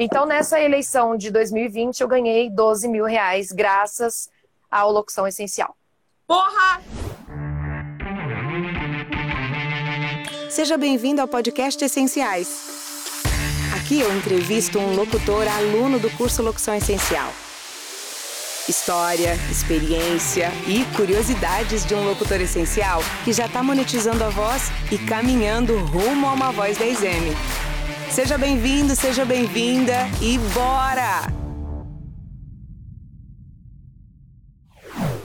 Então, nessa eleição de 2020, eu ganhei 12 mil reais graças à locução essencial. Porra! Seja bem-vindo ao podcast Essenciais. Aqui eu entrevisto um locutor aluno do curso Locução Essencial. História, experiência e curiosidades de um locutor essencial que já está monetizando a voz e caminhando rumo a uma voz 10M. Seja bem-vindo, seja bem-vinda e bora!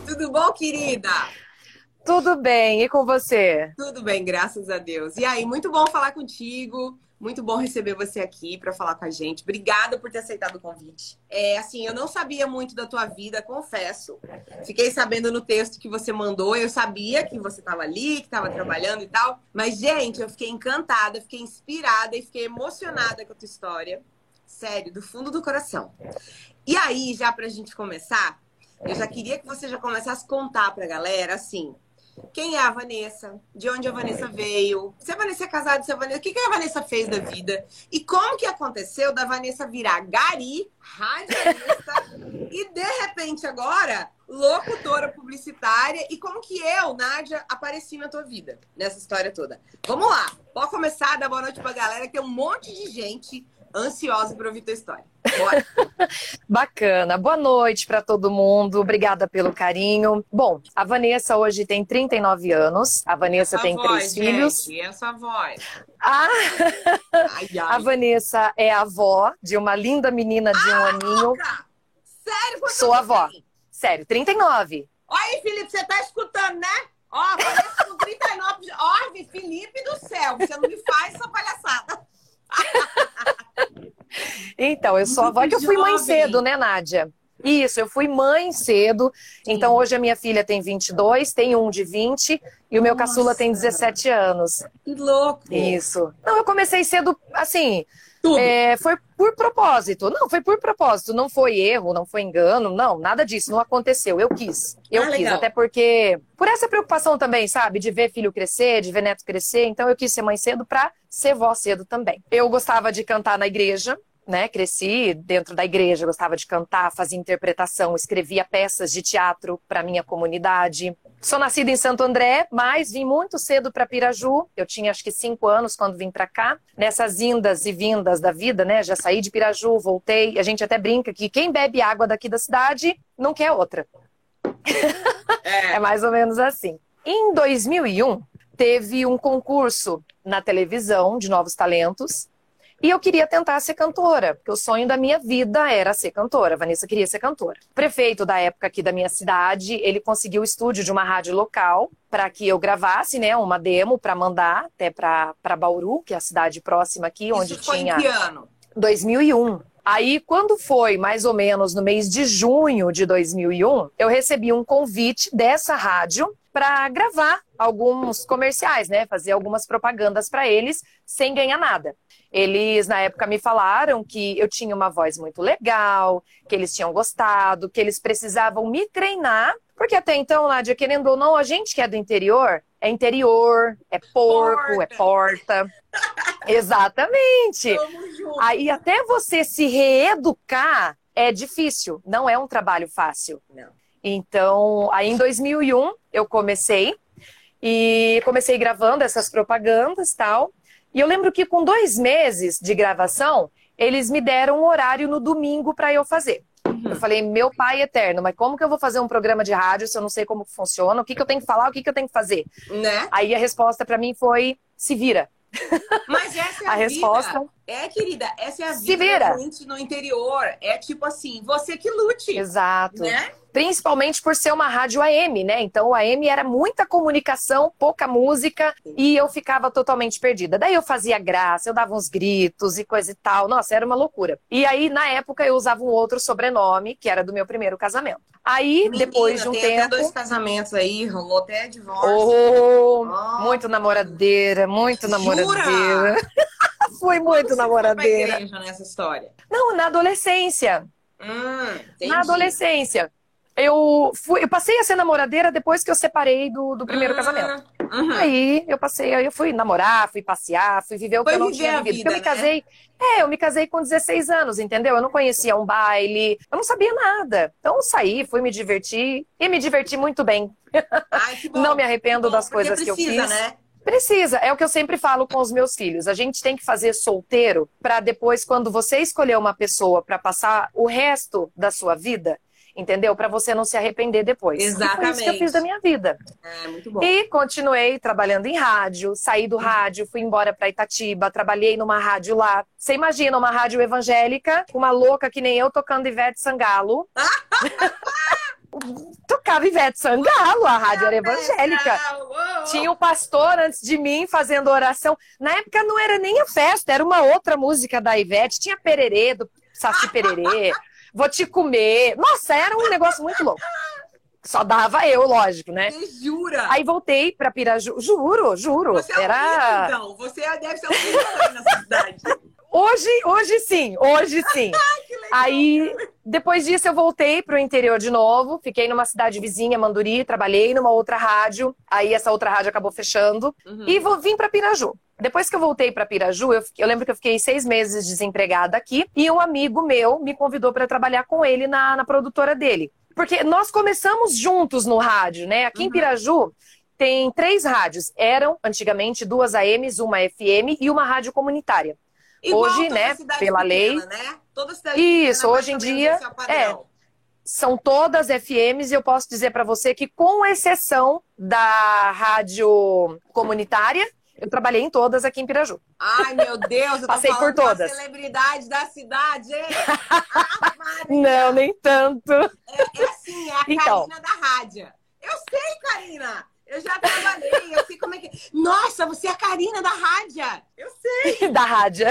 Tudo bom, querida? Tudo bem, e com você? Tudo bem, graças a Deus. E aí, muito bom falar contigo. Muito bom receber você aqui para falar com a gente. Obrigada por ter aceitado o convite. É assim, eu não sabia muito da tua vida, confesso. Fiquei sabendo no texto que você mandou. Eu sabia que você estava ali, que estava trabalhando e tal. Mas, gente, eu fiquei encantada, fiquei inspirada e fiquei emocionada com a tua história. Sério, do fundo do coração. E aí, já para a gente começar, eu já queria que você já começasse a contar para a galera, assim, quem é a Vanessa? De onde a Vanessa veio? Se a Vanessa é casada, se a Vanessa... o que, que a Vanessa fez da vida? E como que aconteceu da Vanessa virar gari, radialista e de repente agora locutora publicitária e como que eu, Nádia, apareci na tua vida nessa história toda. Vamos lá, pode começar, dar boa noite pra galera, que tem um monte de gente ansiosa para ouvir tua história. Bora. Bacana. Boa noite para todo mundo. Obrigada pelo carinho. Bom, a Vanessa hoje tem 39 anos. A Vanessa essa tem voz, três gente, filhos. essa voz. Ah, Ai, ai. a Vanessa é avó de uma linda menina de um aninho. Louca! Sério? Sou avó. tem? Sério, 39. Olha aí, Felipe, você tá escutando, né? Ó, Vanessa com 39. Ó, Felipe do céu, você não me faz essa palhaçada. Então, eu sou Muito avó que eu fui mãe cedo, né, Nádia? Isso, eu fui mãe cedo. Então, hoje a minha filha tem 22, tem um de 20 e o meu Nossa. caçula tem 17 anos. Que louco. Isso. Não, eu comecei cedo, assim, Tudo. é, foi por propósito. Não, foi por propósito. Não foi erro, não foi engano, não, nada disso. Não aconteceu. Eu quis. Eu Ah, quis. legal. Até porque, por essa preocupação também, sabe? De ver filho crescer, de ver neto crescer. Então, eu quis ser mãe cedo pra ser vó cedo também. Eu gostava de cantar na igreja. Né, cresci dentro da igreja, gostava de cantar, fazia interpretação, escrevia peças de teatro para minha comunidade. Sou nascida em Santo André, mas vim muito cedo para Piraju. Eu tinha acho que cinco anos quando vim para cá. Nessas indas e vindas da vida, né? Já saí de Piraju, voltei. A gente até brinca que quem bebe água daqui da cidade não quer outra. É. É mais ou menos assim. Em 2001, teve um concurso na televisão de novos talentos. E eu queria tentar ser cantora, porque o sonho da minha vida era ser cantora. A Vanessa queria ser cantora. O prefeito da época aqui da minha cidade, ele conseguiu o estúdio de uma rádio local para que eu gravasse, né, uma demo para mandar até para Bauru, que é a cidade próxima aqui, onde Isso foi tinha em que ano? 2001. Aí, quando foi mais ou menos no mês de junho de 2001, eu recebi um convite dessa rádio para gravar alguns comerciais, né? Fazer algumas propagandas para eles sem ganhar nada. Eles, na época, me falaram que eu tinha uma voz muito legal, que eles tinham gostado, que eles precisavam me treinar, porque até então, Nádia, querendo ou não, a gente que é do interior, é interior, é porco, é porta. Exatamente. Aí até você se reeducar é difícil, não é um trabalho fácil. Não. Então, aí em 2001 eu comecei e comecei gravando essas propagandas e tal. E eu lembro que com dois meses de gravação, eles me deram um horário no domingo para eu fazer. Eu falei, meu pai eterno, mas como que eu vou fazer um programa de rádio se eu não sei como funciona? O que, que eu tenho que falar? O que, que eu tenho que fazer? Né? Aí a resposta para mim foi: se vira. Mas essa é a, A vida. resposta- É, querida, essa é a Se vida vira. da gente no interior. É tipo assim, você que lute. Exato. Né? Principalmente por ser uma rádio AM, né? Então o AM era muita comunicação, pouca música e eu ficava totalmente perdida. Daí eu fazia graça, eu dava uns gritos e coisa e tal. Nossa, era uma loucura. E aí, na época, eu usava um outro sobrenome, que era do meu primeiro casamento. Aí, Menina, depois de um tem tempo. até dois casamentos aí, rolou até divórcio. Oh, Oh. muito namoradeira, muito Jura? namoradeira. Fui muito você foi namoradeira. igreja nessa história? Não, na adolescência. Hum. Na adolescência. Eu, fui, eu passei a ser namoradeira depois que eu separei do, do primeiro Ah, casamento. Uhum. Aí eu passei, aí eu fui namorar, fui passear, fui viver o Foi que eu não tinha vivido. Vida, eu me né? casei, é, eu me casei com 16 anos, entendeu? Eu não conhecia um baile, eu não sabia nada. Então saí, fui me divertir e me diverti muito bem. Ai, não me arrependo bom, das coisas precisa, que eu fiz. Né? Precisa, é o que eu sempre falo com os meus filhos. A gente tem que fazer solteiro para depois, quando você escolher uma pessoa para passar o resto da sua vida, entendeu? Para você não se arrepender depois. Exatamente. E foi isso que eu fiz da minha vida. É, muito bom. E continuei trabalhando em rádio, saí do rádio, fui embora para Itatiba, trabalhei numa rádio lá. Você imagina uma rádio evangélica, uma louca que nem eu tocando Ivete Sangalo. tocava Ivete Sangalo, a rádio era evangélica. Tinha o pastor antes de mim fazendo oração. Na época não era nem a festa, era uma outra música da Ivete. Tinha Pererê, do Saci Pererê. Vou te comer. Nossa, era um negócio muito louco. Só dava eu, lógico, né? Você jura? Aí voltei pra Piraju. Juro, juro. Você é era... então. Você deve ser um nessa cidade. Hoje, hoje sim, hoje sim. Aí, depois disso, eu voltei para o interior de novo. Fiquei numa cidade vizinha, Manduri, trabalhei numa outra rádio. Aí, essa outra rádio acabou fechando. Uhum. E vou, vim para Piraju. Depois que eu voltei para Piraju, eu, eu, lembro que eu fiquei seis meses desempregada aqui. E um amigo meu me convidou para trabalhar com ele na, na produtora dele. Porque nós começamos juntos no rádio, né? Aqui uhum. em Piraju, tem três rádios. Eram, antigamente, duas AMs, uma FM e uma rádio comunitária. Igual hoje, né, pela pequena, lei. Né? Toda cidade Isso, hoje em dia. É, são todas FMs e eu posso dizer para você que, com exceção da rádio comunitária, eu trabalhei em todas aqui em Piraju. Ai, meu Deus, eu Passei por todas. celebridade da cidade. Não, nem tanto. É, é assim, é a então, Karina da rádio. Eu sei, Karina. Eu já trabalhei, eu sei como é que. Nossa, você é a Karina da rádio. Eu sei. da rádio.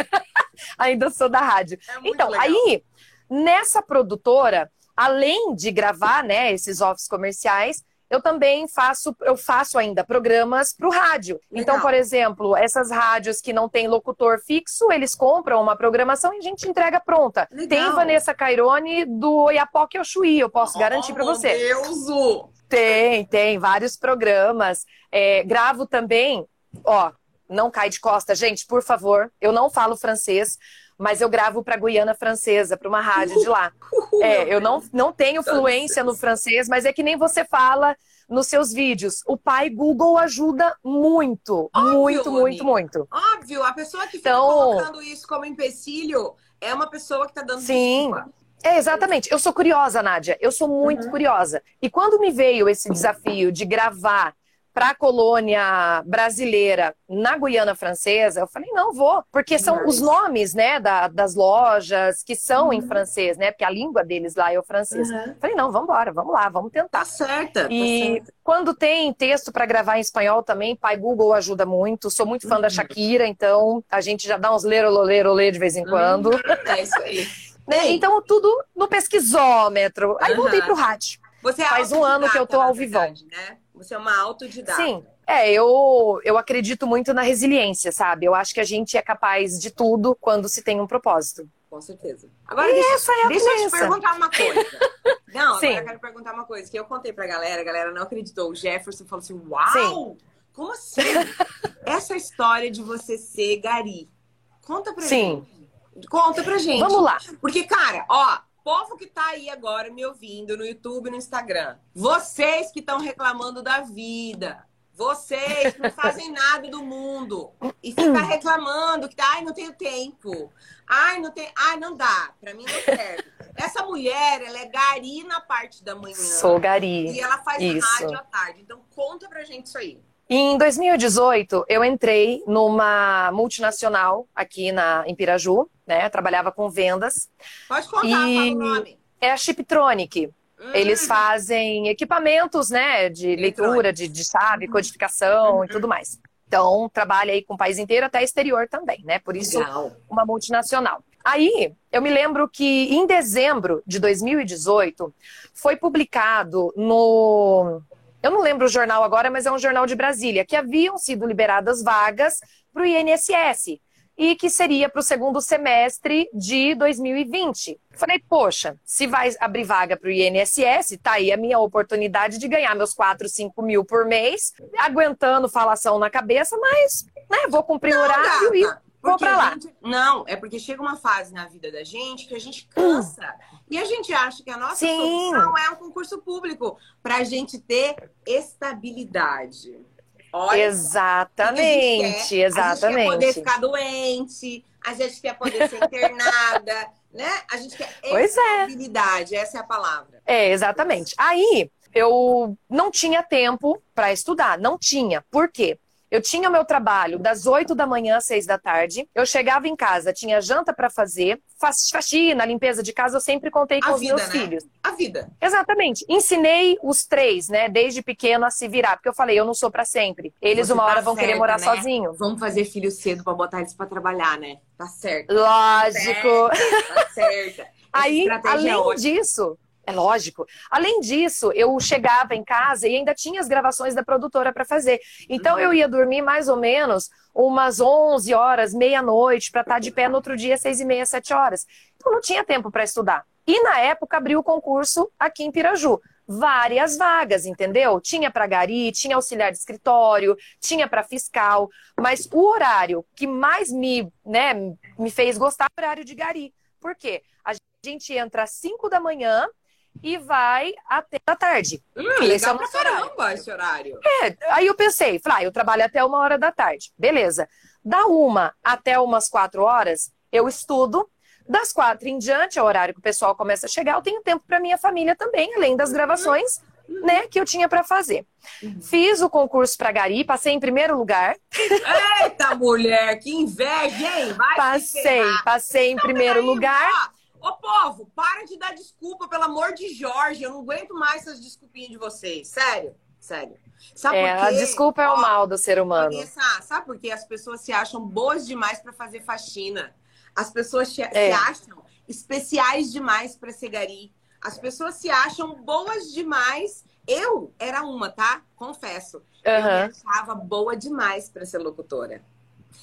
Ainda sou da rádio. É então, legal. aí, nessa produtora, além de gravar, né, esses offs comerciais, eu também faço, eu faço ainda programas para o rádio. Então, Legal. Então, por exemplo, essas rádios que não tem locutor fixo, eles compram uma programação e a gente entrega pronta. Legal. Tem Vanessa Cairone do Oiapoque ao Chuí, eu posso oh, garantir para você. Meu Deus! Tem, tem vários programas. É, gravo também, ó, não cai de costa, gente, por favor. Eu não falo francês, mas eu gravo para Guiana Francesa, para uma rádio de lá. É, eu não, não tenho fluência no francês, mas é que nem você fala nos seus vídeos. O pai Google ajuda muito, Óbvio, muito, muito, muito. Óbvio, a pessoa que fica então, colocando isso como empecilho é uma pessoa que está dando Sim. Desculpa. É, exatamente. Eu sou curiosa, Nádia. Eu sou muito uhum. curiosa. E quando me veio esse desafio de gravar para a colônia brasileira na Guiana Francesa, eu falei, não, vou. Porque são os nomes, né, da, das lojas que são uhum. em francês, né? Porque a língua deles lá é o francês. Uhum. Falei, não, vamos embora, vamos lá, vamos tentar. Tá certa. E tá quando tem texto para gravar em espanhol também, pai Google ajuda muito. Sou muito fã uhum. da Shakira, então a gente já dá uns lerololê, de vez em quando. Uhum. É isso aí. Né? Então, tudo no pesquisômetro. Aí uhum. voltei pro rádio. Você é Faz um ano que eu tô ao vivão. Né? Você é uma autodidata. Sim. É, eu, eu acredito muito na resiliência, sabe? Eu acho que a gente é capaz de tudo quando se tem um propósito. Com certeza. Agora, e deixa, essa é a deixa eu te perguntar uma coisa. Não, Sim. agora eu quero perguntar uma coisa. Que eu contei pra galera, a galera não acreditou. O Jefferson falou assim, uau! Sim. Como assim? essa história de você ser gari. Conta pra Sim. gente. Conta pra gente. Vamos lá. Porque, cara, ó, povo que tá aí agora me ouvindo no YouTube e no Instagram, vocês que estão reclamando da vida, vocês que não fazem nada do mundo e fica reclamando que ai, não tenho tempo. Ai, não tem, ai, não dá, para mim não serve. Essa mulher, ela é gari na parte da manhã. Sou gari. E ela faz isso. rádio à tarde. Então conta pra gente isso aí. Em 2018, eu entrei numa multinacional aqui na, em Piraju, né? Trabalhava com vendas. Pode contar, e... o nome. É a Chiptronic. Hum. Eles fazem equipamentos, né? De leitura, de, de chave, uhum. codificação uhum. e tudo mais. Então, trabalha aí com o país inteiro, até exterior também, né? Por isso, Legal. uma multinacional. Aí, eu me lembro que em dezembro de 2018, foi publicado no eu não lembro o jornal agora, mas é um jornal de Brasília, que haviam sido liberadas vagas para o INSS. e que seria para o segundo semestre de 2020. Falei, poxa, se vai abrir vaga para o INSS, tá aí a minha oportunidade de ganhar meus 4, 5 mil por mês, aguentando falação na cabeça, mas né, vou cumprir o horário e vou para lá. Gente, não, é porque chega uma fase na vida da gente que a gente cansa. Hum. E a gente acha que a nossa Sim. solução é um concurso público para a gente ter estabilidade. Olha, exatamente, exatamente. A gente quer poder ficar doente, a gente quer poder ser internada, né? A gente quer pois é. estabilidade, é. essa é a palavra. É, exatamente. Aí eu não tinha tempo para estudar, não tinha. Por quê? Eu tinha meu trabalho das 8 da manhã às 6 da tarde. Eu chegava em casa, tinha janta para fazer, faxina, limpeza de casa, eu sempre contei com a os vida, meus né? filhos. A vida. Exatamente. Ensinei os três, né, desde pequeno a se virar, porque eu falei, eu não sou para sempre. Eles Você uma hora tá vão certa, querer morar né? sozinhos. Vamos fazer filho cedo para botar eles para trabalhar, né? Tá certo. Lógico. Tá certo. Aí, além é disso, é lógico. Além disso, eu chegava em casa e ainda tinha as gravações da produtora para fazer. Então eu ia dormir mais ou menos umas 11 horas, meia-noite, para estar tá de pé no outro dia, seis e meia, sete horas. Então não tinha tempo para estudar. E na época abriu o concurso aqui em Piraju. Várias vagas, entendeu? Tinha para gari, tinha auxiliar de escritório, tinha para fiscal, mas o horário que mais me, né, me fez gostar é o horário de gari. Por quê? A gente entra às 5 da manhã e vai até a tarde. Hum, esse legal é pra caramba horário. esse horário. É, aí eu pensei, falei, ah, eu trabalho até uma hora da tarde. Beleza. Da uma até umas quatro horas, eu estudo. Das quatro em diante, é o horário que o pessoal começa a chegar, eu tenho tempo para minha família também, além das gravações. Uhum. Né, que eu tinha para fazer. Uhum. Fiz o concurso para Gari, passei em primeiro lugar. Eita, mulher, que inveja, hein? Vai passei, passei em então, primeiro lugar. Ô, povo, para de dar desculpa, pelo amor de Jorge. Eu não aguento mais essas desculpinhas de vocês. Sério, sério. Sabe é, por quê? A desculpa é o mal do ser humano. Sabe por quê? As pessoas se acham boas demais para fazer faxina. As pessoas se, é. acham especiais demais para ser gari. As pessoas se acham boas demais. Eu era uma, tá? Confesso. Uhum. Eu me achava boa demais para ser locutora.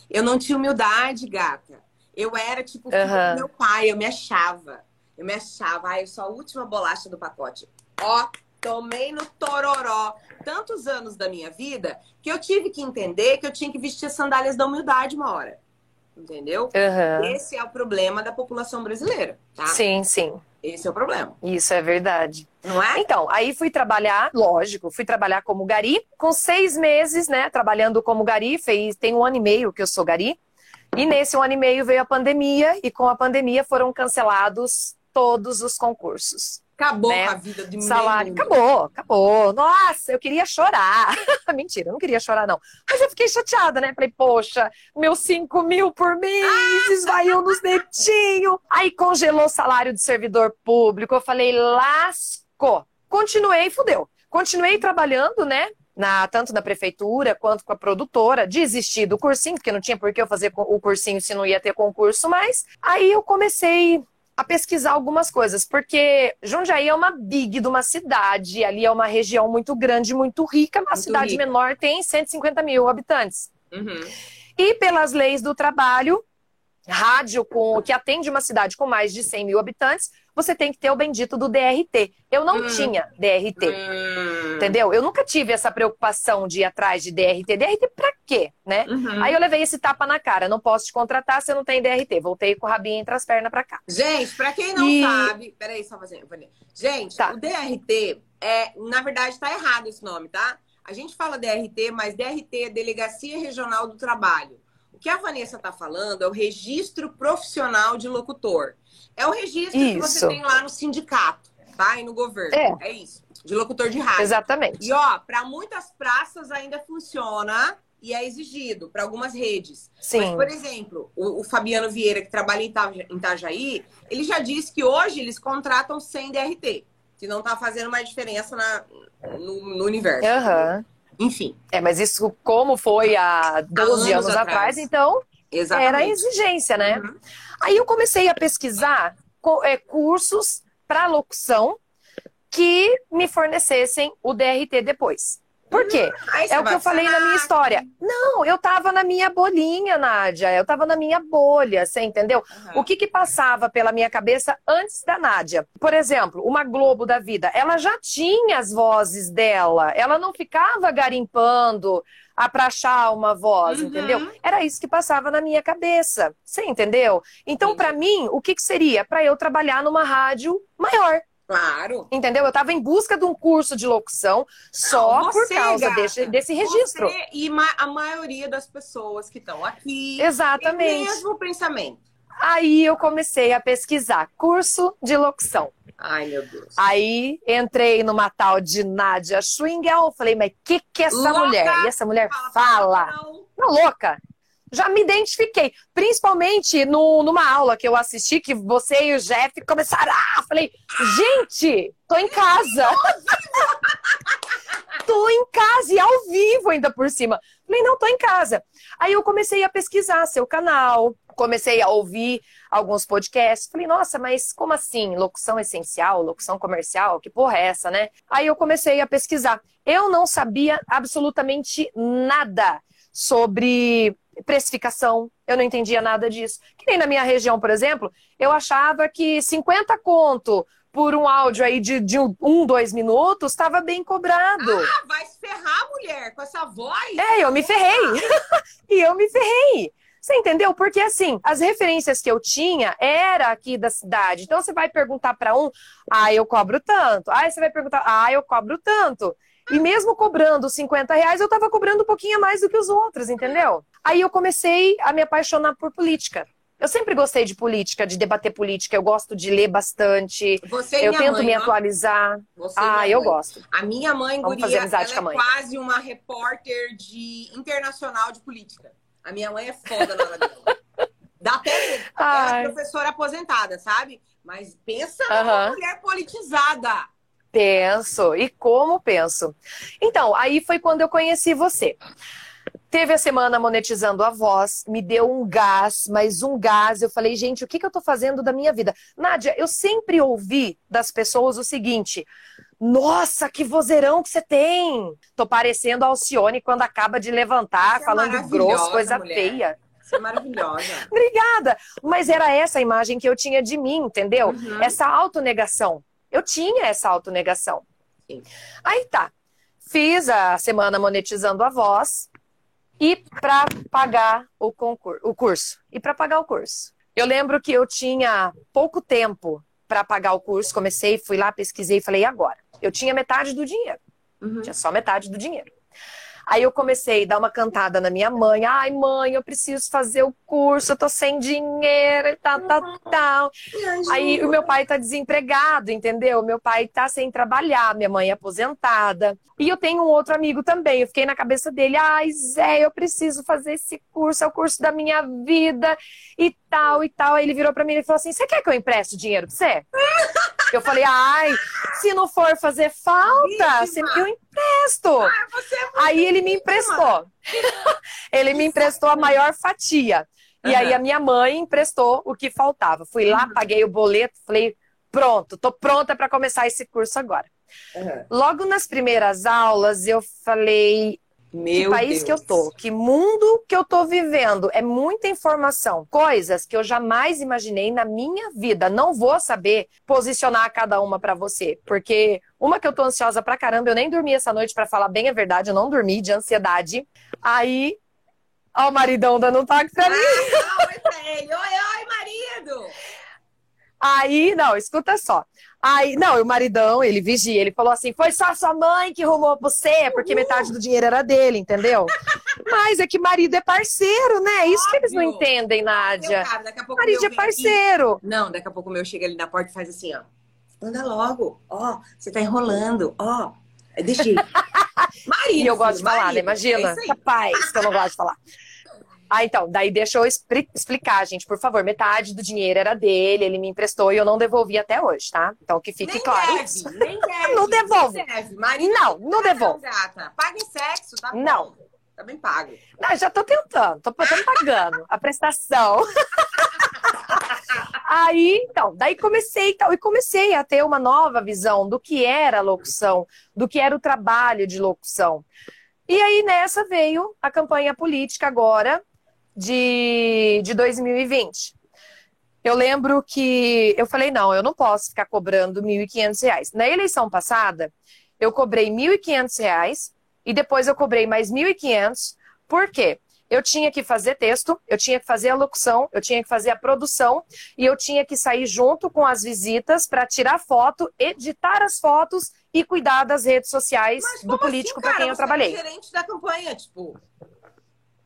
Eu não tinha humildade, gata. Eu era tipo uhum. meu pai, eu me achava. Eu me achava, ai, eu sou a última bolacha do pacote. Ó, tomei no tororó tantos anos da minha vida que eu tive que entender que eu tinha que vestir as sandálias da humildade uma hora. Entendeu? Uhum. Esse é o problema da população brasileira, tá? Sim, sim. Esse é o problema. Isso é verdade. Não é? Então, aí fui trabalhar, lógico, fui trabalhar como gari. Com seis meses, né, trabalhando como gari, fez, tem um ano e meio que eu sou gari. E nesse um ano e meio veio a pandemia, e com a pandemia foram cancelados todos os concursos. Acabou né? a vida de salário. Acabou, acabou. Nossa, eu queria chorar. Mentira, eu não queria chorar, não. Mas eu fiquei chateada, né? Falei, poxa, meus 5 mil por mês, ah! esvaiu nos netinhos. Aí congelou o salário de servidor público. Eu falei, lascou. Continuei, fudeu. Continuei trabalhando, né? Na, tanto na prefeitura quanto com a produtora, desisti do cursinho, porque não tinha por que eu fazer o cursinho se não ia ter concurso mais. Aí eu comecei a pesquisar algumas coisas, porque Jundiaí é uma big de uma cidade, ali é uma região muito grande, muito rica, uma muito cidade rica. menor tem 150 mil habitantes. Uhum. E pelas leis do trabalho, rádio com que atende uma cidade com mais de 100 mil habitantes, você tem que ter o bendito do DRT. Eu não hum. tinha DRT. Hum. Entendeu? Eu nunca tive essa preocupação de ir atrás de DRT. DRT pra quê, né? Uhum. Aí eu levei esse tapa na cara. Não posso te contratar se eu não tem DRT. Voltei com o rabinho entre as pernas pra cá. Gente, pra quem não e... sabe... Peraí, só fazendo. Gente, tá. o DRT é... Na verdade, tá errado esse nome, tá? A gente fala DRT, mas DRT é Delegacia Regional do Trabalho. O que a Vanessa está falando é o registro profissional de locutor. É o registro isso. que você tem lá no sindicato, tá? E no governo. É, é isso. De locutor de rádio. Exatamente. E ó, para muitas praças ainda funciona e é exigido para algumas redes. Sim. Mas, por exemplo, o, o, Fabiano Vieira, que trabalha em Itajaí, ele já disse que hoje eles contratam sem DRT, que não está fazendo mais diferença na, no, no universo. Uhum. Enfim. É, mas isso como foi há 12 há anos, anos atrás, atrás, então Exatamente. era a exigência, né? Uhum. Aí eu comecei a pesquisar é, cursos para locução que me fornecessem o DRT depois. Por quê? é o que eu falei na minha história. Não, eu tava na minha bolinha, Nádia. Eu tava na minha bolha, você entendeu? Uhum. O que que passava pela minha cabeça antes da Nádia? Por exemplo, uma Globo da vida, ela já tinha as vozes dela. Ela não ficava garimpando para achar uma voz, uhum. entendeu? Era isso que passava na minha cabeça. Você entendeu? Então, para mim, o que, que seria? Para eu trabalhar numa rádio maior. Claro. Entendeu? Eu estava em busca de um curso de locução só você, por causa desse, desse registro. Você e a maioria das pessoas que estão aqui. Exatamente. o mesmo pensamento. Aí eu comecei a pesquisar curso de locução. Ai, meu Deus. Aí entrei numa tal de Nádia Schwingel. Falei, mas o que, que é essa louca. mulher? E essa mulher fala. Não. não, louca já me identifiquei. Principalmente no, numa aula que eu assisti, que você e o Jeff começaram. Ah, falei, gente, tô em casa. tô em casa e ao vivo ainda por cima. Falei, não, tô em casa. Aí eu comecei a pesquisar seu canal, comecei a ouvir alguns podcasts. Falei, nossa, mas como assim? Locução essencial, locução comercial? Que porra é essa, né? Aí eu comecei a pesquisar. Eu não sabia absolutamente nada sobre precificação, eu não entendia nada disso. Que nem na minha região, por exemplo, eu achava que 50 conto por um áudio aí de, de um, um, dois minutos estava bem cobrado. Ah, vai se ferrar, mulher, com essa voz. É, eu me ferrei. e eu me ferrei. Você entendeu? Porque assim, as referências que eu tinha era aqui da cidade. Então você vai perguntar para um, ah, eu cobro tanto. Aí você vai perguntar, ah, eu cobro tanto. E mesmo cobrando 50 reais, eu estava cobrando um pouquinho mais do que os outros, entendeu? Aí eu comecei a me apaixonar por política. Eu sempre gostei de política, de debater política. Eu gosto de ler bastante. Você eu tento mãe, me atualizar. Você ah, eu gosto. A minha mãe, Vamos guria, ela é quase uma repórter de internacional de política. A minha mãe é foda na hora dela. Dá até Ela é professora aposentada, sabe? Mas pensa uh -huh. numa mulher politizada. Penso. E como penso? Então, aí foi quando eu conheci você. Teve a semana monetizando a voz, me deu um gás, mas um gás. Eu falei, gente, o que, que eu tô fazendo da minha vida? Nádia, eu sempre ouvi das pessoas o seguinte: nossa, que vozeirão que você tem! Tô parecendo a Alcione quando acaba de levantar, é falando grosso, coisa mulher. feia. Você é maravilhosa. Obrigada! Mas era essa a imagem que eu tinha de mim, entendeu? Uhum. Essa autonegação. Eu tinha essa autonegação. Sim. Aí tá. Fiz a semana monetizando a voz e para pagar o concurso, o curso. E para pagar o curso. Eu lembro que eu tinha pouco tempo para pagar o curso, comecei, fui lá, pesquisei e falei, e agora? Eu tinha metade do dinheiro. Uhum. Tinha só metade do dinheiro. Aí eu comecei a dar uma cantada na minha mãe. Ai, mãe, eu preciso fazer o curso, eu tô sem dinheiro e tal, tal, tal. Aí o meu pai tá desempregado, entendeu? Meu pai tá sem trabalhar, minha mãe é aposentada. E eu tenho um outro amigo também. Eu fiquei na cabeça dele, ai, Zé, eu preciso fazer esse curso, é o curso da minha vida e tal e tal. Aí ele virou para mim e falou assim: Você quer que eu empreste dinheiro pra você? Eu falei, ai, se não for fazer falta, eu empresto. Ah, é aí ele me emprestou. ele me emprestou a maior fatia. E uhum. aí a minha mãe emprestou o que faltava. Fui lá, uhum. paguei o boleto, falei, pronto, tô pronta para começar esse curso agora. Uhum. Logo nas primeiras aulas, eu falei, meu que país Deus. que eu tô, que mundo que eu tô vivendo. É muita informação, coisas que eu jamais imaginei na minha vida. Não vou saber posicionar cada uma para você, porque uma que eu tô ansiosa pra caramba, eu nem dormi essa noite para falar bem a verdade, eu não dormi de ansiedade. Aí, ó o maridão dando um pra mim. Ah, oi pra ele. Oi, oi, marido. Aí, não, escuta só. Aí, não, o maridão, ele vigia, ele falou assim: foi só sua mãe que arrumou você, porque metade do dinheiro era dele, entendeu? Mas é que marido é parceiro, né? Isso Óbvio. que eles não entendem, Nádia. Meu, cara, daqui a pouco marido é parceiro. Aqui. Não, daqui a pouco o meu chega ali na porta e faz assim, ó. Anda logo, ó, você tá enrolando, ó. Deixa marido. E eu gosto de marido, falar, né? Imagina. É Capaz que eu não gosto de falar. Ah, então, daí deixa eu explicar, gente, por favor. Metade do dinheiro era dele, ele me emprestou e eu não devolvi até hoje, tá? Então que fique nem claro. Deve, isso. Nem deve, não devolvo. Não, não devolvo. Gata. Paga em sexo, tá. Não. Tá bem pago. Não, já tô tentando, tô, tô pagando a prestação. Aí, então, daí comecei tal, e comecei a ter uma nova visão do que era locução, do que era o trabalho de locução. E aí nessa veio a campanha política agora de, de 2020. Eu lembro que eu falei, não, eu não posso ficar cobrando R$ 1.500. Na eleição passada, eu cobrei R$ 1.500 e depois eu cobrei mais R$ 1.500. Por quê? eu tinha que fazer texto, eu tinha que fazer a locução, eu tinha que fazer a produção e eu tinha que sair junto com as visitas para tirar foto, editar as fotos e cuidar das redes sociais do assim, político assim, para quem eu trabalhei. É gerente da campanha, tipo.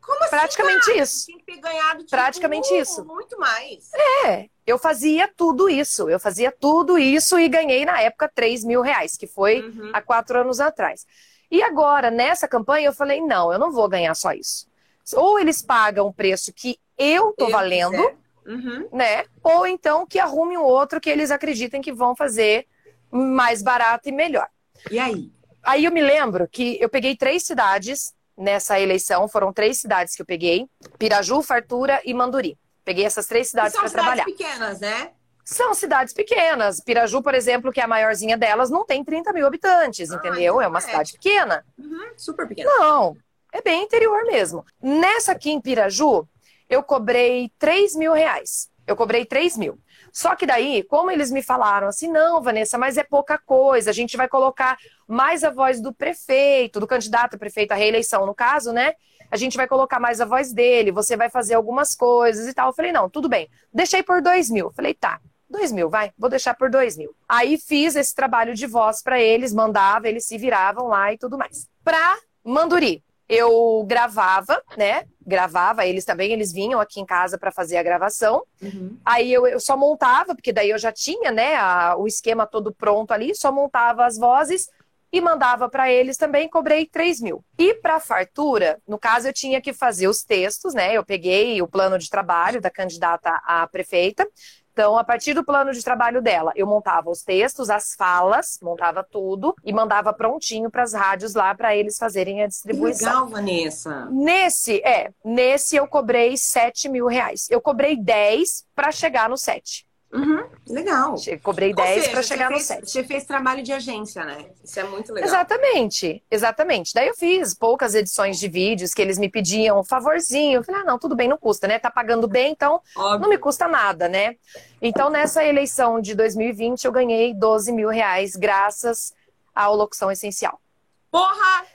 Como assim, Praticamente cara? isso. Tinha que ter ganhado tipo, Praticamente isso. Muito mais. É, eu fazia tudo isso. Eu fazia tudo isso e ganhei na época 3 mil reais, que foi uhum. há quatro anos atrás. E agora, nessa campanha, eu falei: não, eu não vou ganhar só isso. Ou eles pagam o preço que eu tô eu valendo, uhum. né? Ou então que arrume um outro que eles acreditem que vão fazer mais barato e melhor. E aí? Aí eu me lembro que eu peguei três cidades nessa eleição, foram três cidades que eu peguei: Piraju, Fartura e Manduri. Peguei essas três cidades para trabalhar. São cidades pequenas, né? São cidades pequenas. Piraju, por exemplo, que é a maiorzinha delas, não tem 30 mil habitantes, ah, entendeu? Então é uma é. cidade pequena. Uhum, super pequena. Não, é bem interior mesmo. Nessa aqui em Piraju, eu cobrei 3 mil reais. Eu cobrei 3 mil. Só que daí, como eles me falaram assim, não, Vanessa, mas é pouca coisa, a gente vai colocar mais a voz do prefeito, do candidato a prefeito à reeleição, no caso, né? A gente vai colocar mais a voz dele, você vai fazer algumas coisas e tal. Eu falei, não, tudo bem. Deixei por 2 mil. Falei, tá, 2 mil, vai, vou deixar por 2 mil. Aí fiz esse trabalho de voz para eles, mandava, eles se viravam lá e tudo mais. Pra Manduri, eu gravava, né? Gravava, eles também, eles vinham aqui em casa para fazer a gravação. Uhum. Aí eu, eu, só montava, porque daí eu já tinha, né, a, o esquema todo pronto ali, só montava as vozes e mandava para eles também, cobrei 3 mil. E para fartura, no caso, eu tinha que fazer os textos, né? Eu peguei o plano de trabalho da candidata à prefeita, então, a partir do plano de trabalho dela, eu montava os textos, as falas, montava tudo e mandava prontinho para as rádios lá para eles fazerem a distribuição. Que legal, Vanessa. Nesse, é, nesse eu cobrei 7 mil reais. Eu cobrei 10 para chegar no 7. Uhum, legal. Cobrei 10 para chegar no 7. Você fez trabalho de agência, né? Isso é muito legal. Exatamente, exatamente. Daí eu fiz poucas edições de vídeos que eles me pediam um favorzinho. Eu falei, ah, não, tudo bem, não custa, né? Tá pagando bem, então Óbvio. não me custa nada, né? Então nessa eleição de 2020 eu ganhei 12 mil reais graças à locução essencial. Porra!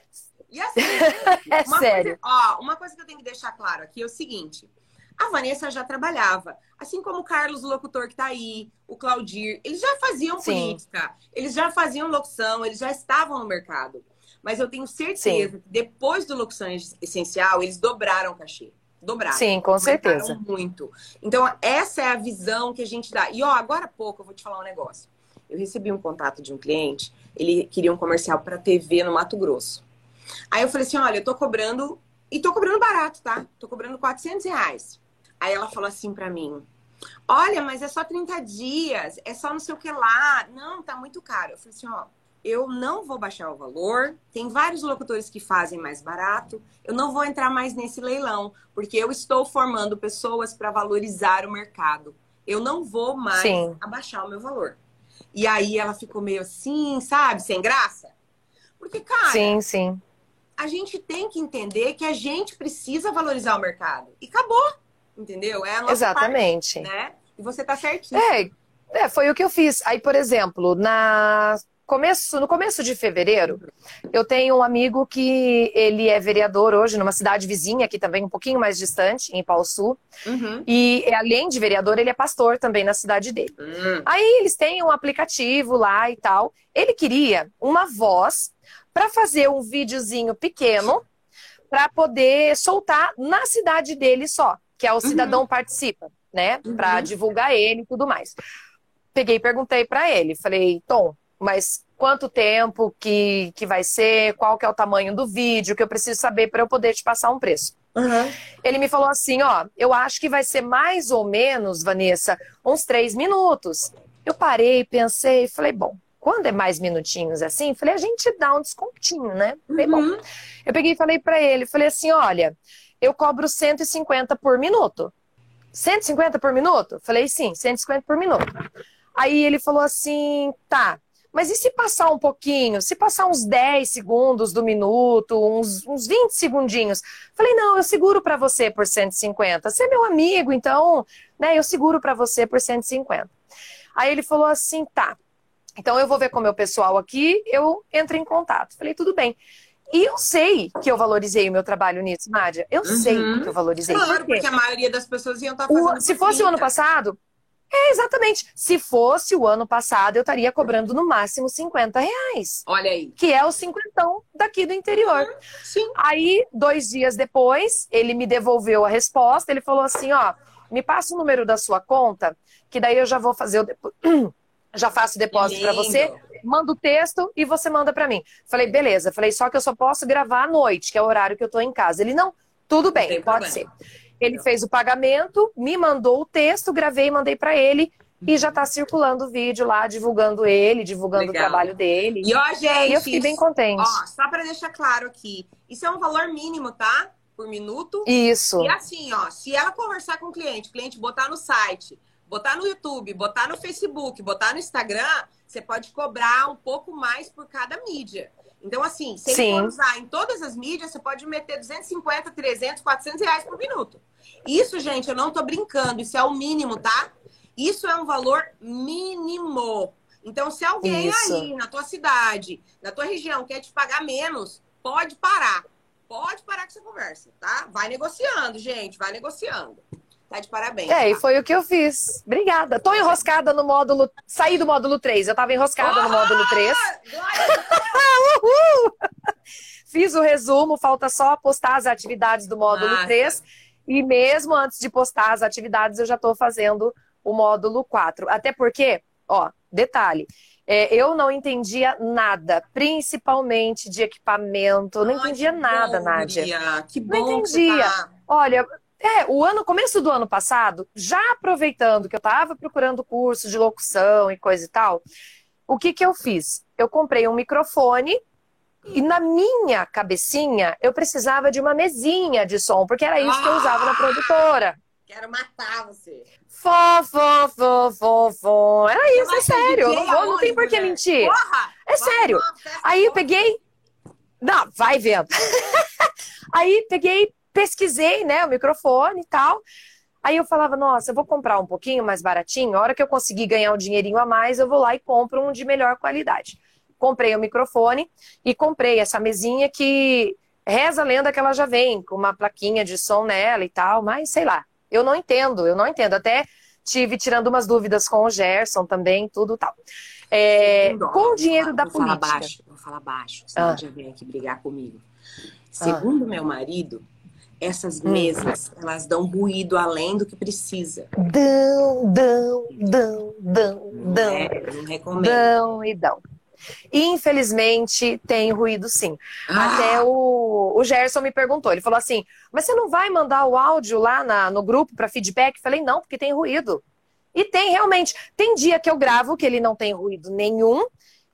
E assim, é sério. Coisa, ó, uma coisa que eu tenho que deixar claro aqui é o seguinte: a Vanessa já trabalhava. Assim como o Carlos, o locutor que está aí, o Claudir, eles já faziam Sim. política, eles já faziam locução, eles já estavam no mercado. Mas eu tenho certeza Sim. que depois do Locução Essencial, eles dobraram o cachê. Dobraram. Sim, com certeza. muito. Então, essa é a visão que a gente dá. E, ó, agora há pouco eu vou te falar um negócio. Eu recebi um contato de um cliente, ele queria um comercial para TV no Mato Grosso. Aí eu falei assim: olha, eu tô cobrando, e tô cobrando barato, tá? Tô cobrando 400 reais. Aí ela falou assim para mim: Olha, mas é só 30 dias, é só não sei o que lá. Não, tá muito caro. Eu falei assim: Ó, eu não vou baixar o valor. Tem vários locutores que fazem mais barato. Eu não vou entrar mais nesse leilão, porque eu estou formando pessoas para valorizar o mercado. Eu não vou mais Sim. abaixar o meu valor. E aí ela ficou meio assim, sabe, sem graça. Porque, cara, sim, sim. a gente tem que entender que a gente precisa valorizar o mercado. E acabou entendeu? É a Exatamente. Parte, né? E você tá certinho. É, é, foi o que eu fiz. Aí, por exemplo, na começo, no começo de fevereiro, eu tenho um amigo que ele é vereador hoje numa cidade vizinha, aqui também um pouquinho mais distante, em Pau Sul. Uhum. E além de vereador, ele é pastor também na cidade dele. Uhum. Aí eles têm um aplicativo lá e tal. Ele queria uma voz para fazer um videozinho pequeno para poder soltar na cidade dele só que é o cidadão uhum. participa, né? Uhum. Para divulgar ele e tudo mais. Peguei e perguntei para ele, falei, Tom, mas quanto tempo que, que vai ser, qual que é o tamanho do vídeo, que eu preciso saber para eu poder te passar um preço. Uhum. Ele me falou assim, ó, eu acho que vai ser mais ou menos, Vanessa, uns três minutos. Eu parei, pensei, falei, bom, quando é mais minutinhos assim, falei, a gente dá um descontinho, né? Falei, uhum. bom. Eu peguei e falei para ele, falei assim, olha, eu cobro 150 por minuto. 150 por minuto? Falei, sim, 150 por minuto. Aí ele falou assim, tá, mas e se passar um pouquinho? Se passar uns 10 segundos do minuto, uns, uns 20 segundinhos? Falei, não, eu seguro para você por 150. Você é meu amigo, então, né, eu seguro para você por 150. Aí ele falou assim, tá. Então eu vou ver com o meu pessoal aqui, eu entro em contato. Falei, tudo bem. E eu sei que eu valorizei o meu trabalho nisso, Nádia. Eu uhum. sei que eu valorizei. Claro, porque a maioria das pessoas iam estar tá fazendo. O, se fosse o ano passado, é, exatamente. Se fosse o ano passado, eu estaria cobrando no máximo 50 reais. Olha aí. Que é o cinquentão daqui do interior. Uhum, sim. Aí, dois dias depois, ele me devolveu a resposta. Ele falou assim: ó, me passa o número da sua conta, que daí eu já vou fazer o. Já faço o depósito para você manda o texto e você manda para mim. Falei, beleza. Falei, só que eu só posso gravar à noite, que é o horário que eu tô em casa. Ele, não, tudo bem, pode problema. ser. Ele fez o pagamento, me mandou o texto, gravei e mandei para ele. E já tá circulando o vídeo lá, divulgando ele, divulgando Legal. o trabalho dele. E ó, gente. E eu fiquei bem contente. Ó, só para deixar claro aqui, isso é um valor mínimo, tá? Por minuto. Isso. E assim, ó, se ela conversar com o cliente, o cliente botar no site, botar no YouTube, botar no Facebook, botar no Instagram, você pode cobrar um pouco mais por cada mídia. Então, assim, se ele for usar em todas as mídias, você pode meter 250, 300, 400 reais por minuto. Isso, gente, eu não tô brincando, isso é o mínimo, tá? Isso é um valor mínimo. Então, se alguém isso. aí na tua cidade, na tua região, quer te pagar menos, pode parar. Pode parar com essa conversa, tá? Vai negociando, gente, vai negociando. Tá de parabéns. É, tá? e foi o que eu fiz. Obrigada. Tô enroscada no módulo. Saí do módulo 3. Eu tava enroscada oh! no módulo 3. Uhul! Fiz o resumo, falta só postar as atividades do módulo Nossa. 3. E mesmo antes de postar as atividades, eu já tô fazendo o módulo 4. Até porque, ó, detalhe. É, eu não entendia nada, principalmente de equipamento. não Ai, entendia nada, bom, Nádia. Que bom não entendia. Tá... Olha, é, o ano, começo do ano passado, já aproveitando que eu estava procurando curso de locução e coisa e tal, o que que eu fiz? Eu comprei um microfone e na minha cabecinha eu precisava de uma mesinha de som, porque era isso que eu usava na produtora. Quero matar você. Fó, fó, fó, fó, fó. Era isso, é sério. Não, vou, não tem por que mentir. Porra, é sério. Aí eu peguei. Não, vai vendo. Aí peguei, pesquisei, né, o microfone e tal. Aí eu falava, nossa, eu vou comprar um pouquinho mais baratinho. A hora que eu conseguir ganhar um dinheirinho a mais, eu vou lá e compro um de melhor qualidade. Comprei o microfone e comprei essa mesinha que reza a lenda que ela já vem com uma plaquinha de som nela e tal, mas sei lá. Eu não entendo, eu não entendo. Até tive tirando umas dúvidas com o Gerson também, tudo tal. É, com o dinheiro da vou política. Falar baixo, vou falar baixo, senão ah. já vem aqui brigar comigo. Segundo ah. meu marido, essas hum. mesas, elas dão ruído além do que precisa. Dão, dão, dão, dão, dão. É, não recomendo. Dão e dão. Infelizmente, tem ruído sim. Ah. Até o, o Gerson me perguntou, ele falou assim, mas você não vai mandar o áudio lá na, no grupo para feedback? Falei, não, porque tem ruído. E tem realmente. Tem dia que eu gravo que ele não tem ruído nenhum,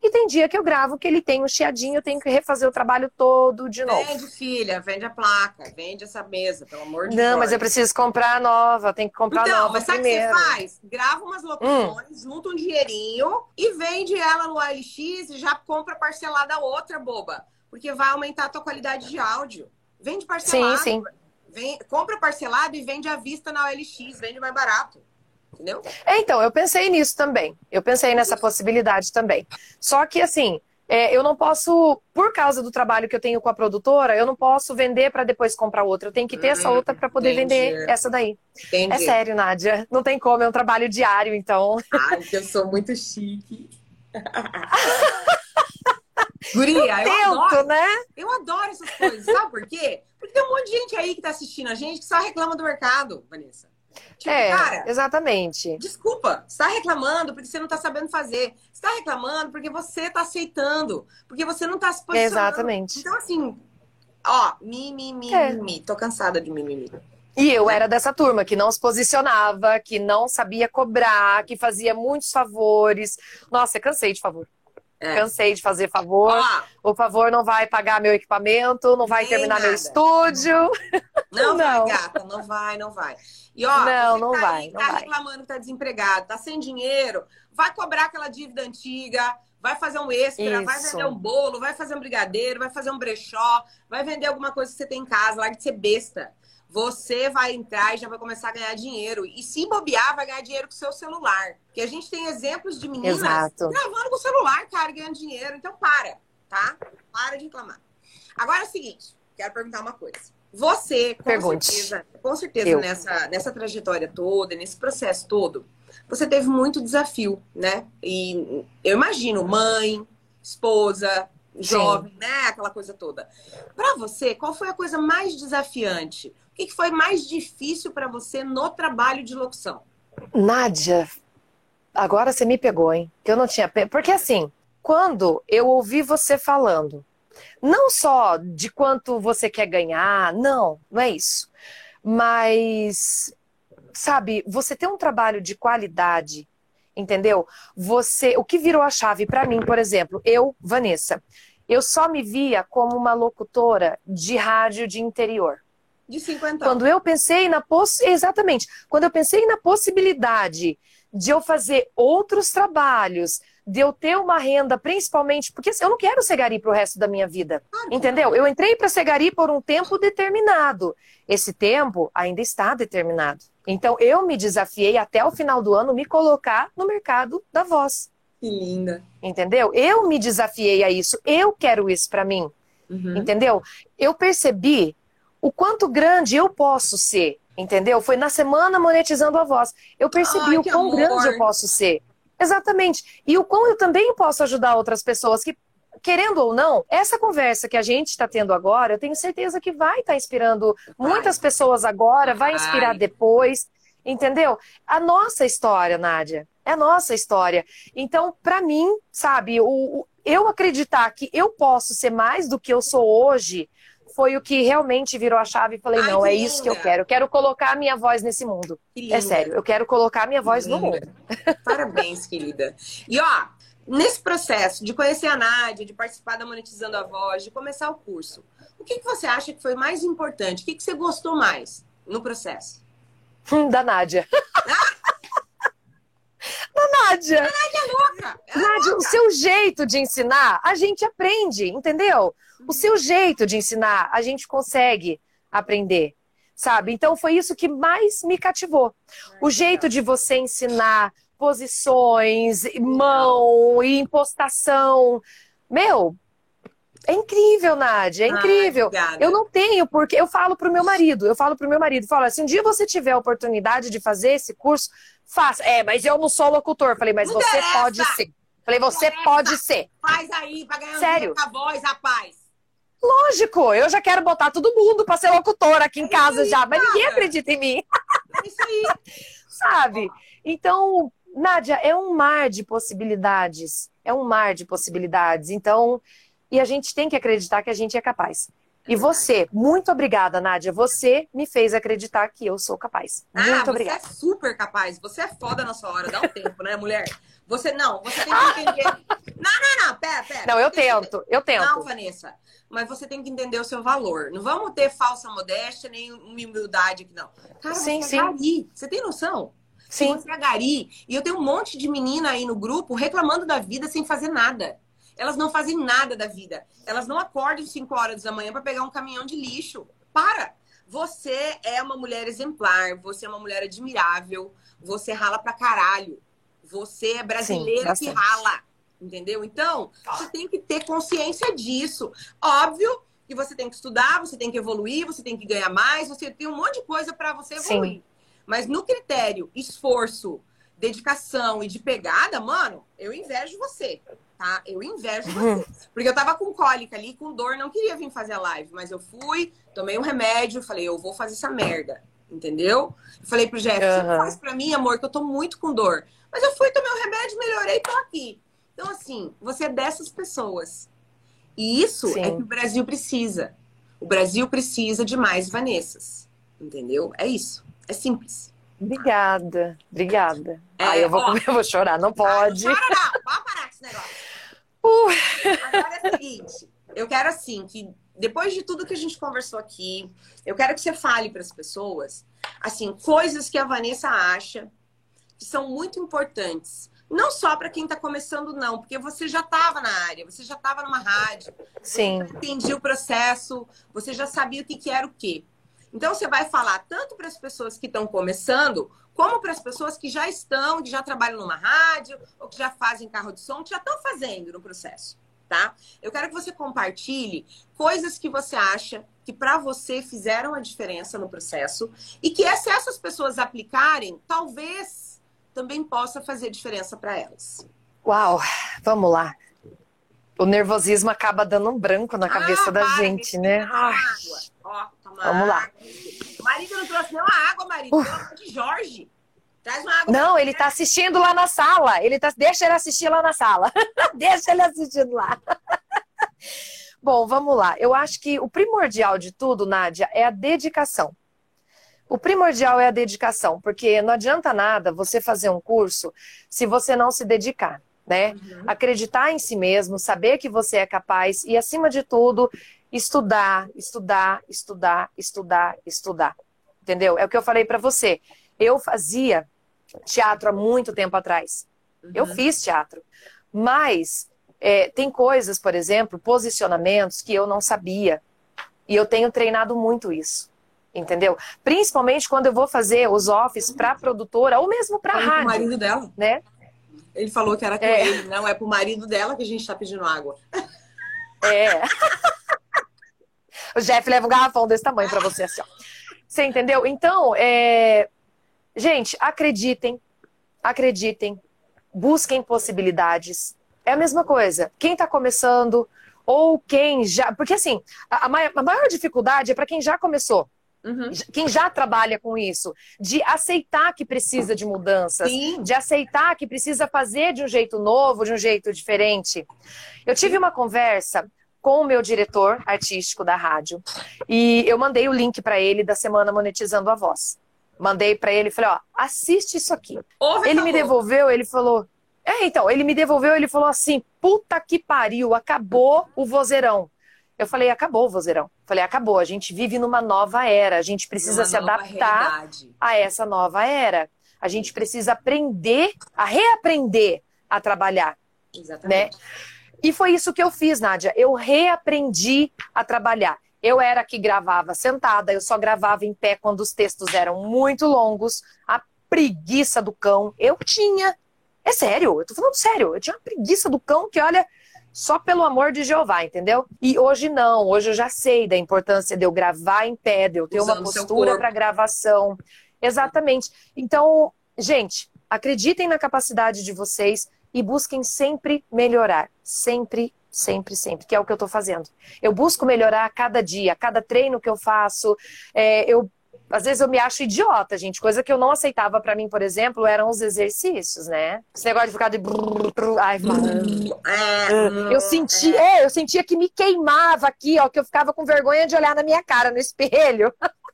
e tem dia que eu gravo que ele tem um chiadinho, eu tenho que refazer o trabalho todo de novo. Vende, filha, vende a placa, vende essa mesa, pelo amor de Deus. Não, mas eu preciso comprar a nova, tem que comprar então, nova mas sabe o que você faz? Grava umas locuções, hum. junta um dinheirinho e vende ela no OLX e já compra parcelada outra, boba. Porque vai aumentar a tua qualidade de áudio. Vende parcelado. Sim, sim. Vem, compra parcelado e vende à vista na OLX, vende mais barato. Entendeu? É, então, eu pensei nisso também. Eu pensei nessa possibilidade também. Só que, assim, é, eu não posso, por causa do trabalho que eu tenho com a produtora, eu não posso vender para depois comprar outra. Eu tenho que ter hum, essa outra para poder entendi. vender essa daí. Entendi. É sério, Nádia. Não tem como, é um trabalho diário, então. Ai, que eu sou muito chique. Guria, eu, eu adoro, né? Eu adoro essas coisas. Sabe por quê? Porque tem um monte de gente aí que tá assistindo a gente que só reclama do mercado, Vanessa. Tipo, é, cara, exatamente. Desculpa, está reclamando porque você não está sabendo fazer. Está reclamando porque você está aceitando, porque você não está se posicionando. Exatamente. Então, assim, ó, mimimi, é. mi, tô cansada de mimimi. E eu era dessa turma que não se posicionava, que não sabia cobrar, que fazia muitos favores. Nossa, cansei de favor. É. Cansei de fazer favor. Ó, o favor não vai pagar meu equipamento, não vai terminar nada. meu estúdio. Não, não, vai, gata, não vai, não vai. E ó, não, não tá vai, aí, não tá vai. reclamando que tá desempregado, tá sem dinheiro, vai cobrar aquela dívida antiga, vai fazer um extra, Isso. vai vender um bolo, vai fazer um brigadeiro, vai fazer um brechó, vai vender alguma coisa que você tem em casa, larga de ser besta. Você vai entrar e já vai começar a ganhar dinheiro. E se bobear, vai ganhar dinheiro com o seu celular. Porque a gente tem exemplos de meninas Exato. gravando com o celular, cara, ganhando dinheiro. Então para, tá? Para de reclamar. Agora é o seguinte, quero perguntar uma coisa. Você, com Pergunte. certeza, com certeza nessa, nessa trajetória toda, nesse processo todo, você teve muito desafio, né? E eu imagino, mãe, esposa, jovem, Sim. né? Aquela coisa toda. Para você, qual foi a coisa mais desafiante? O que foi mais difícil para você no trabalho de locução? Nádia, agora você me pegou, hein? Que eu não tinha. Porque assim, quando eu ouvi você falando, não só de quanto você quer ganhar, não, não é isso. Mas sabe, você ter um trabalho de qualidade, entendeu? Você, o que virou a chave para mim, por exemplo, eu, Vanessa, eu só me via como uma locutora de rádio de interior. De 50 anos. Quando eu pensei na poss... exatamente, quando eu pensei na possibilidade de eu fazer outros trabalhos, de eu ter uma renda, principalmente, porque eu não quero ser gari para o resto da minha vida. entendeu? Eu entrei para ser gari por um tempo determinado. Esse tempo ainda está determinado. Então eu me desafiei até o final do ano me colocar no mercado da voz. Que linda. Entendeu? Eu me desafiei a isso. Eu quero isso para mim. Uhum. Entendeu? Eu percebi o quanto grande eu posso ser. Entendeu? Foi na semana monetizando a voz. Eu percebi Ai, o quão amor. grande eu posso ser. Exatamente. E o quão eu também posso ajudar outras pessoas que, querendo ou não, essa conversa que a gente está tendo agora, eu tenho certeza que vai estar tá inspirando muitas pessoas agora, vai inspirar depois. Entendeu? A nossa história, Nádia. É a nossa história. Então, para mim, sabe, o, o, eu acreditar que eu posso ser mais do que eu sou hoje foi o que realmente virou a chave e falei, Ai, não, é linda. isso que eu quero. Eu quero colocar a minha voz nesse mundo. É sério, eu quero colocar a minha voz no mundo. Parabéns, querida. E ó, nesse processo de conhecer a Nádia, de participar da Monetizando a Voz, de começar o curso, o que, que você acha que foi mais importante? O que, que você gostou mais no processo? da Nádia. da Nádia. A Nádia é louca. É Nádia, louca. o seu jeito de ensinar, a gente aprende, entendeu? o seu jeito de ensinar, a gente consegue aprender, sabe? Então foi isso que mais me cativou. O jeito de você ensinar posições, mão e impostação. Meu, é incrível, Nádia, é incrível. Eu não tenho, porque eu falo pro meu marido, eu falo pro meu marido, falo assim, um dia você tiver a oportunidade de fazer esse curso, faça. É, mas eu não sou locutor. Falei, mas não você interessa. pode ser. Falei, você pode ser. Faz aí pra ganhar Sério? um voz, rapaz. Lógico, eu já quero botar todo mundo para ser locutora aqui em casa aí, já, mas cara. ninguém acredita em mim. É isso aí. Sabe? Então, Nádia, é um mar de possibilidades. É um mar de possibilidades. Então, e a gente tem que acreditar que a gente é capaz. E você, muito obrigada, Nádia. Você me fez acreditar que eu sou capaz. Ah, muito ah, obrigada. Você é super capaz. Você é foda na sua hora. Dá um tempo, né, mulher? Você não, você tem que entender. não, não, não, pera, pera. Não, eu tento, eu tento. Não, Vanessa mas você tem que entender o seu valor. Não vamos ter falsa modéstia nem humildade aqui, não. Cara, sim, você é sim. é gari. Você tem noção? Sim. Você é gari. E eu tenho um monte de menina aí no grupo reclamando da vida sem fazer nada. Elas não fazem nada da vida. Elas não acordam 5 horas da manhã para pegar um caminhão de lixo. Para! Você é uma mulher exemplar, você é uma mulher admirável, você rala pra caralho. Você é brasileira Sim, que rala. Entendeu? Então, você tem que ter consciência disso. Óbvio que você tem que estudar, você tem que evoluir, você tem que ganhar mais, você tem um monte de coisa para você evoluir. Sim. Mas no critério esforço, dedicação e de pegada, mano, eu invejo você, tá? Eu invejo uhum. você. Porque eu tava com cólica ali, com dor, não queria vir fazer a live, mas eu fui, tomei um remédio, falei, eu vou fazer essa merda, entendeu? falei pro Jeff, uhum. você faz pra mim, amor, que eu tô muito com dor. Mas eu fui, tomei o um remédio, melhorei, tô aqui. Então, assim, você é dessas pessoas. E isso Sim. é que o Brasil precisa. O Brasil precisa de mais Vanessas. Entendeu? É isso. É simples. Obrigada, obrigada. É, Ai, eu vou, eu vou chorar, não pode. Não chora não, pode parar com esse negócio. Uh. Agora é o seguinte, eu quero assim que depois de tudo que a gente conversou aqui, eu quero que você fale para as pessoas assim coisas que a Vanessa acha que são muito importantes. Não só para quem está começando, não, porque você já estava na área, você já estava numa rádio, Sim. você entendia o processo, você já sabia o que, que era o quê. Então, você vai falar tanto para as pessoas que estão começando, como para as pessoas que já estão, que já trabalham numa rádio, ou que já fazem carro de som, que já estão fazendo no processo, tá? Eu quero que você compartilhe coisas que você acha que para você fizeram a diferença no processo e que se essas pessoas aplicarem, talvez também possa fazer diferença para elas. Uau, vamos lá. O nervosismo acaba dando um branco na cabeça ah, da gente, né? Água. Vamos lá. Marido não trouxe nem uma água, marido. Uh. de Jorge. Traz uma água. Não, ele tá assistindo lá na sala. Ele tá... Deixa ele assistir lá na sala. Deixa ele assistindo lá. Bom, vamos lá. Eu acho que o primordial de tudo, Nádia, é a dedicação. O primordial é a dedicação, porque não adianta nada você fazer um curso se você não se dedicar, né? Uhum. Acreditar em si mesmo, saber que você é capaz e, acima de tudo, estudar, estudar, estudar, estudar, estudar. Entendeu? É o que eu falei para você. Eu fazia teatro há muito tempo atrás. Uhum. Eu fiz teatro. Mas é, tem coisas, por exemplo, posicionamentos que eu não sabia. E eu tenho treinado muito isso. Entendeu? Principalmente quando eu vou fazer os offs para produtora ou mesmo para rádio. o marido dela. Né? Ele falou que era com é. ele, não é pro marido dela que a gente está pedindo água. É. O Jeff leva um garrafão desse tamanho para você, assim, ó. Você entendeu? Então, é... gente, acreditem, acreditem, busquem possibilidades. É a mesma coisa. Quem está começando ou quem já. Porque, assim, a, maior, a maior dificuldade é para quem já começou. Uhum. Quem já trabalha com isso, de aceitar que precisa de mudanças, Sim. de aceitar que precisa fazer de um jeito novo, de um jeito diferente. Eu tive uma conversa com o meu diretor artístico da rádio. E eu mandei o link para ele da semana Monetizando a Voz. Mandei para ele, falei, ó, assiste isso aqui. Ouve ele me devolveu, ele falou, é, então, ele me devolveu, ele falou assim, puta que pariu, acabou o vozeirão. Eu falei, acabou o vozeirão. Falei, acabou, a gente vive numa nova era, a gente precisa uma se adaptar realidade. a essa nova era. A gente precisa aprender, a reaprender a trabalhar. Exatamente. Né? E foi isso que eu fiz, Nádia. Eu reaprendi a trabalhar. Eu era que gravava sentada, eu só gravava em pé quando os textos eram muito longos. A preguiça do cão eu tinha. É sério, eu tô falando sério. Eu tinha uma preguiça do cão que, olha, só pelo amor de Jeová, entendeu? E hoje não, hoje eu já sei da importância de eu gravar em pé, de eu ter Usando uma postura para gravação. Exatamente. Então, gente, acreditem na capacidade de vocês e busquem sempre melhorar. Sempre, sempre, sempre, que é o que eu estou fazendo. Eu busco melhorar a cada dia, a cada treino que eu faço. É, eu às vezes eu me acho idiota, gente. Coisa que eu não aceitava para mim, por exemplo, eram os exercícios, né? Esse negócio de ficar de. Ai, eu sentia, é, eu sentia que me queimava aqui, ó, que eu ficava com vergonha de olhar na minha cara no espelho.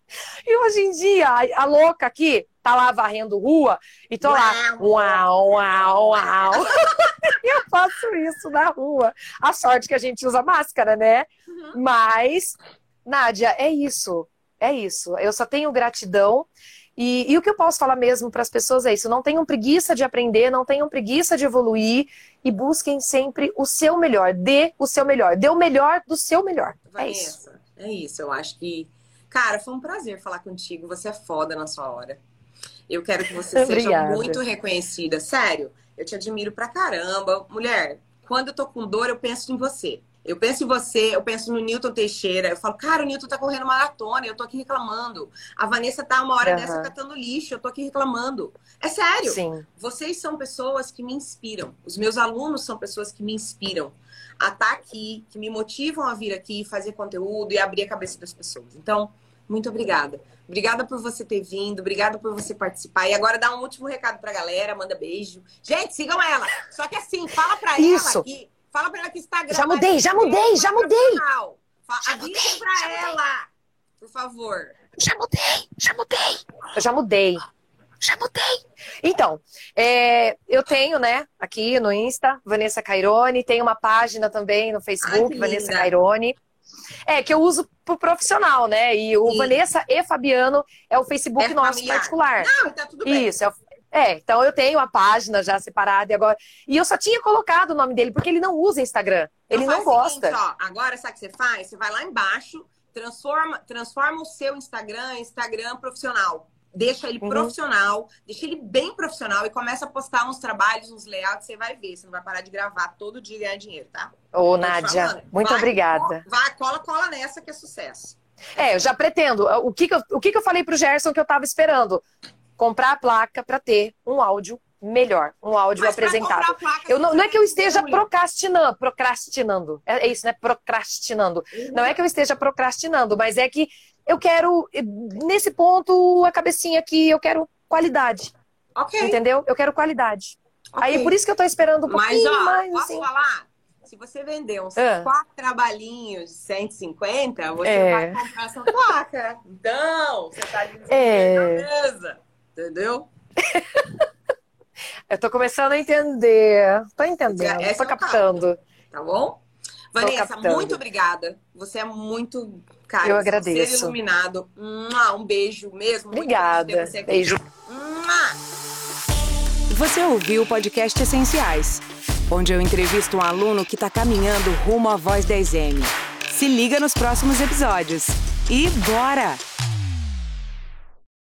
E hoje em dia, a, a louca aqui tá lá varrendo rua e tô lá, uau, uau, uau. eu faço isso na rua. A sorte que a gente usa máscara, né? Uhum. Mas, Nádia, é isso. É isso. Eu só tenho gratidão. E, e o que eu posso falar mesmo para as pessoas é isso: não tenham preguiça de aprender, não tenham preguiça de evoluir e busquem sempre o seu melhor. Dê o seu melhor. Dê o melhor do seu melhor. Vanessa, é isso. É isso. Eu acho que Cara, foi um prazer falar contigo. Você é foda na sua hora. Eu quero que você seja muito reconhecida. Sério, eu te admiro pra caramba. Mulher, quando eu tô com dor, eu penso em você. Eu penso em você, eu penso no Newton Teixeira. Eu falo, cara, o Newton tá correndo maratona, eu tô aqui reclamando. A Vanessa tá uma hora uhum. dessa catando lixo, eu tô aqui reclamando. É sério. Sim. Vocês são pessoas que me inspiram. Os meus alunos são pessoas que me inspiram a estar tá aqui, que me motivam a vir aqui, fazer conteúdo e abrir a cabeça das pessoas. Então, muito obrigada. Obrigada por você ter vindo, obrigada por você participar. E agora dá um último recado pra galera, manda beijo. Gente, sigam ela. Só que assim, fala pra Isso. ela aqui. Fala pra ela que Instagram. Já mudei, já mudei, já mudei. Avisem pra ela, por favor. Já mudei, já mudei. Eu já mudei. Já mudei. Então, é, eu tenho, né, aqui no Insta, Vanessa Cairone, tem uma página também no Facebook, Ai, Vanessa Cairone. É, que eu uso pro profissional, né? E o Sim. Vanessa e Fabiano é o Facebook é nosso familiar. particular. Não, tá tudo bem. Isso, é, é, então eu tenho a página já separada e agora. E eu só tinha colocado o nome dele, porque ele não usa Instagram. Ele então, não gosta. Seguinte, ó, agora sabe o que você faz? Você vai lá embaixo, transforma, transforma o seu Instagram em Instagram profissional. Deixa ele uhum. profissional, deixa ele bem profissional e começa a postar uns trabalhos, uns layouts, você vai ver. Você não vai parar de gravar todo dia e ganhar dinheiro, tá? Ô, Nádia, muito vai, obrigada. Vai, cola, cola nessa que é sucesso. É, eu já pretendo. O que, que, eu, o que, que eu falei pro Gerson que eu tava esperando? Comprar a placa para ter um áudio melhor, um áudio Mas apresentado. Eu não, não, é que eu esteja procrastinando, procrastinando. É, é isso, né? Procrastinando. Uhum. Não é que eu esteja procrastinando, mas é que eu quero, nesse ponto, a cabecinha aqui, eu quero qualidade. Ok. Entendeu? Eu quero qualidade. Okay. Aí por isso que eu tô esperando um pouquinho Mas, ó, mais. Posso assim. falar? Se você vender uns ah. quatro trabalhinhos de 150, você é. vai comprar essa placa. Então, você tá dizendo é. beleza. Entendeu? eu tô começando a entender. Tô entendendo. Essa tô é captando. Tá bom? Vanessa, muito obrigada. Você é muito Cara, eu agradeço. Ser iluminado. Um beijo mesmo. Obrigada. Beijo. Você ouviu o podcast Essenciais, onde eu entrevisto um aluno que está caminhando rumo à Voz 10M. Se liga nos próximos episódios. E bora!